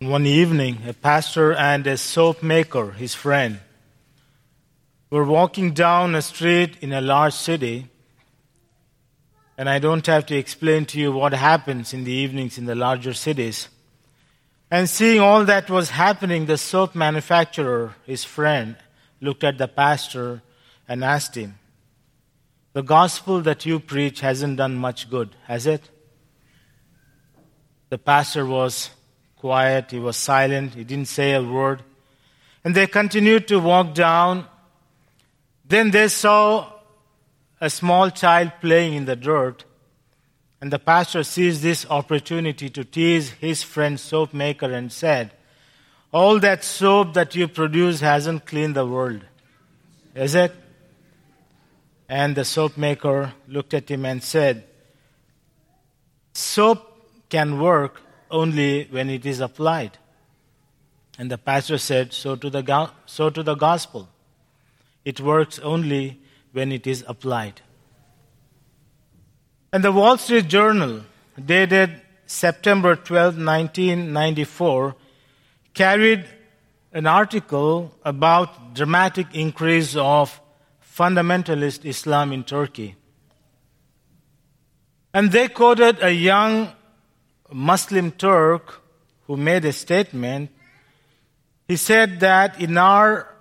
One evening, a pastor and a soap maker, his friend, were walking down a street in a large city. And I don't have to explain to you what happens in the evenings in the larger cities. And seeing all that was happening, the soap manufacturer, his friend, looked at the pastor and asked him, The gospel that you preach hasn't done much good, has it? The pastor was quiet, he was silent, he didn't say a word. And they continued to walk down. Then they saw a small child playing in the dirt. And the pastor seized this opportunity to tease his friend soap maker and said, All that soap that you produce hasn't cleaned the world, is it? And the soap maker looked at him and said, Soap can work only when it is applied. And the pastor said, So to the, go- so to the gospel. It works only when it is applied. And the Wall Street Journal, dated September 12, 1994, carried an article about dramatic increase of fundamentalist Islam in Turkey. And they quoted a young Muslim Turk who made a statement. He said that in our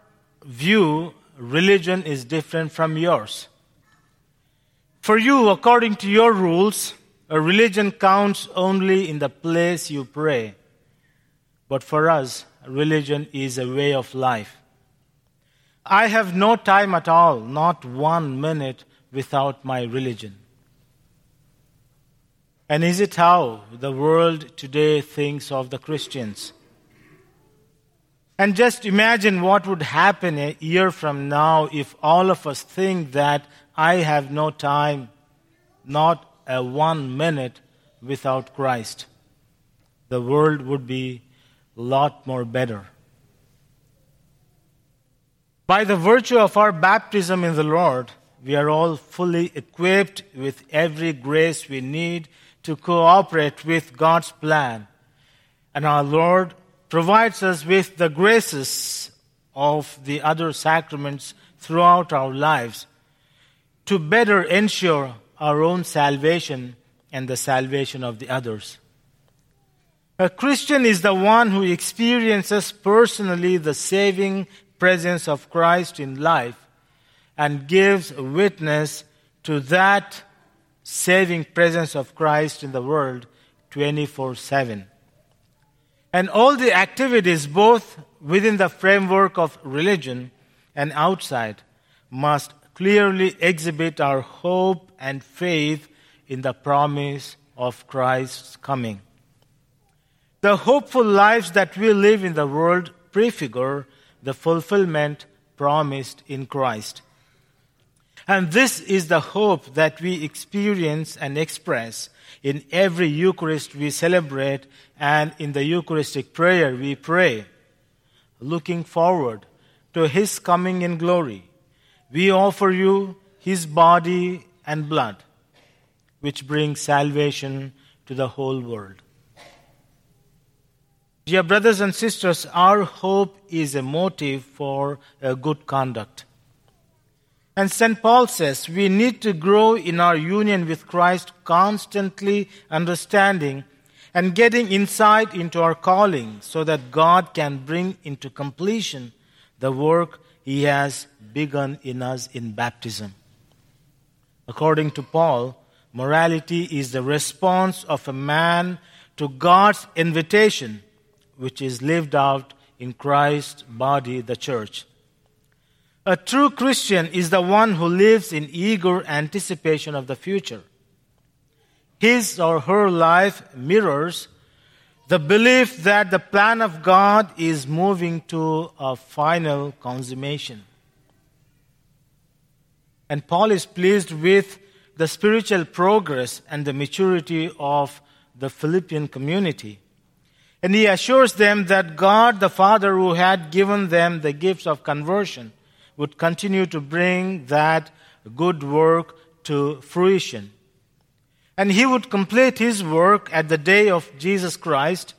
view, religion is different from yours. For you, according to your rules, a religion counts only in the place you pray. But for us, religion is a way of life. I have no time at all, not one minute without my religion. And is it how the world today thinks of the Christians? And just imagine what would happen a year from now if all of us think that I have no time, not a one minute without Christ. The world would be a lot more better. By the virtue of our baptism in the Lord, we are all fully equipped with every grace we need to cooperate with God's plan. And our Lord provides us with the graces of the other sacraments throughout our lives to better ensure our own salvation and the salvation of the others. A Christian is the one who experiences personally the saving presence of Christ in life and gives witness to that saving presence of Christ in the world 24 7. And all the activities, both within the framework of religion and outside, must clearly exhibit our hope and faith in the promise of Christ's coming. The hopeful lives that we live in the world prefigure the fulfillment promised in Christ. And this is the hope that we experience and express in every Eucharist we celebrate and in the Eucharistic prayer we pray. Looking forward to His coming in glory, we offer you His body and blood, which brings salvation to the whole world. Dear brothers and sisters, our hope is a motive for good conduct. And St. Paul says we need to grow in our union with Christ, constantly understanding and getting insight into our calling so that God can bring into completion the work he has begun in us in baptism. According to Paul, morality is the response of a man to God's invitation, which is lived out in Christ's body, the church. A true Christian is the one who lives in eager anticipation of the future. His or her life mirrors the belief that the plan of God is moving to a final consummation. And Paul is pleased with the spiritual progress and the maturity of the Philippian community. And he assures them that God the Father, who had given them the gifts of conversion, would continue to bring that good work to fruition. And he would complete his work at the day of Jesus Christ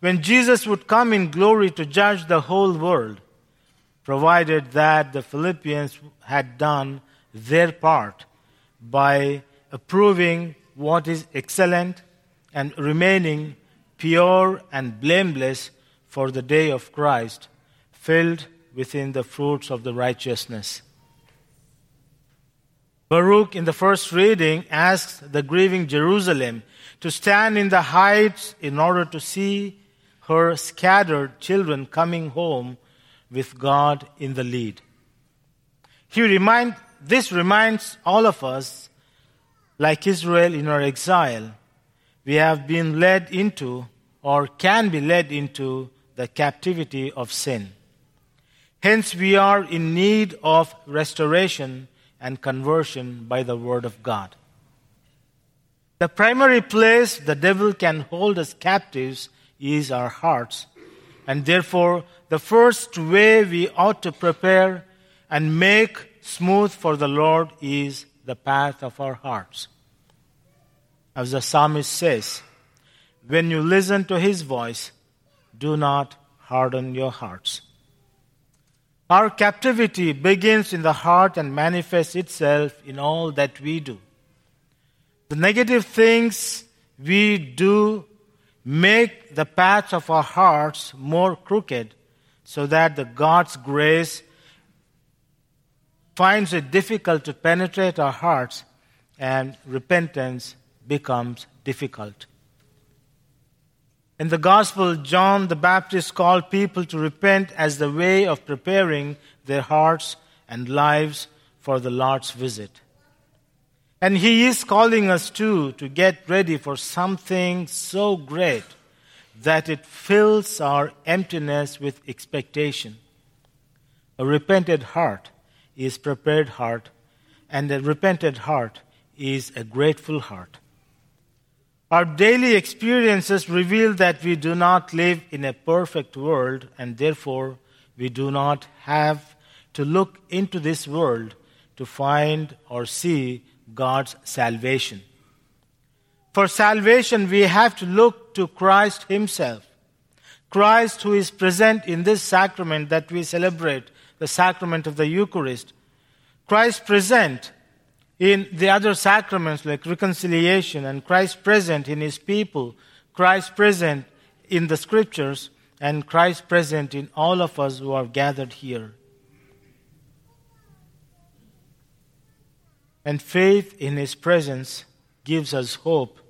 when Jesus would come in glory to judge the whole world, provided that the Philippians had done their part by approving what is excellent and remaining pure and blameless for the day of Christ, filled within the fruits of the righteousness. Baruch, in the first reading, asks the grieving Jerusalem to stand in the heights in order to see her scattered children coming home with God in the lead. He remind, this reminds all of us, like Israel in our exile, we have been led into or can be led into the captivity of sin. Hence, we are in need of restoration and conversion by the Word of God. The primary place the devil can hold us captives is our hearts. And therefore, the first way we ought to prepare and make smooth for the Lord is the path of our hearts. As the psalmist says, when you listen to his voice, do not harden your hearts. Our captivity begins in the heart and manifests itself in all that we do. The negative things we do make the paths of our hearts more crooked so that the God's grace finds it difficult to penetrate our hearts and repentance becomes difficult. In the Gospel, John the Baptist called people to repent as the way of preparing their hearts and lives for the Lord's visit. And He is calling us too to get ready for something so great that it fills our emptiness with expectation. A repented heart is prepared heart, and a repented heart is a grateful heart. Our daily experiences reveal that we do not live in a perfect world, and therefore we do not have to look into this world to find or see God's salvation. For salvation, we have to look to Christ Himself. Christ, who is present in this sacrament that we celebrate, the sacrament of the Eucharist. Christ present in the other sacraments like reconciliation, and Christ present in His people, Christ present in the scriptures, and Christ present in all of us who are gathered here. And faith in His presence gives us hope,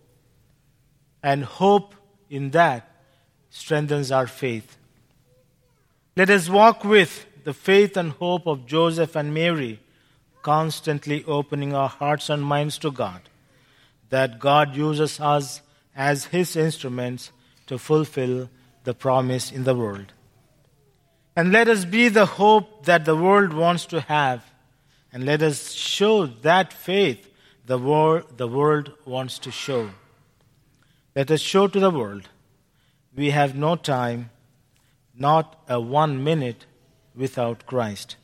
and hope in that strengthens our faith. Let us walk with the faith and hope of Joseph and Mary constantly opening our hearts and minds to God, that God uses us as His instruments to fulfill the promise in the world. And let us be the hope that the world wants to have, and let us show that faith the world, the world wants to show. Let us show to the world we have no time, not a one minute without Christ.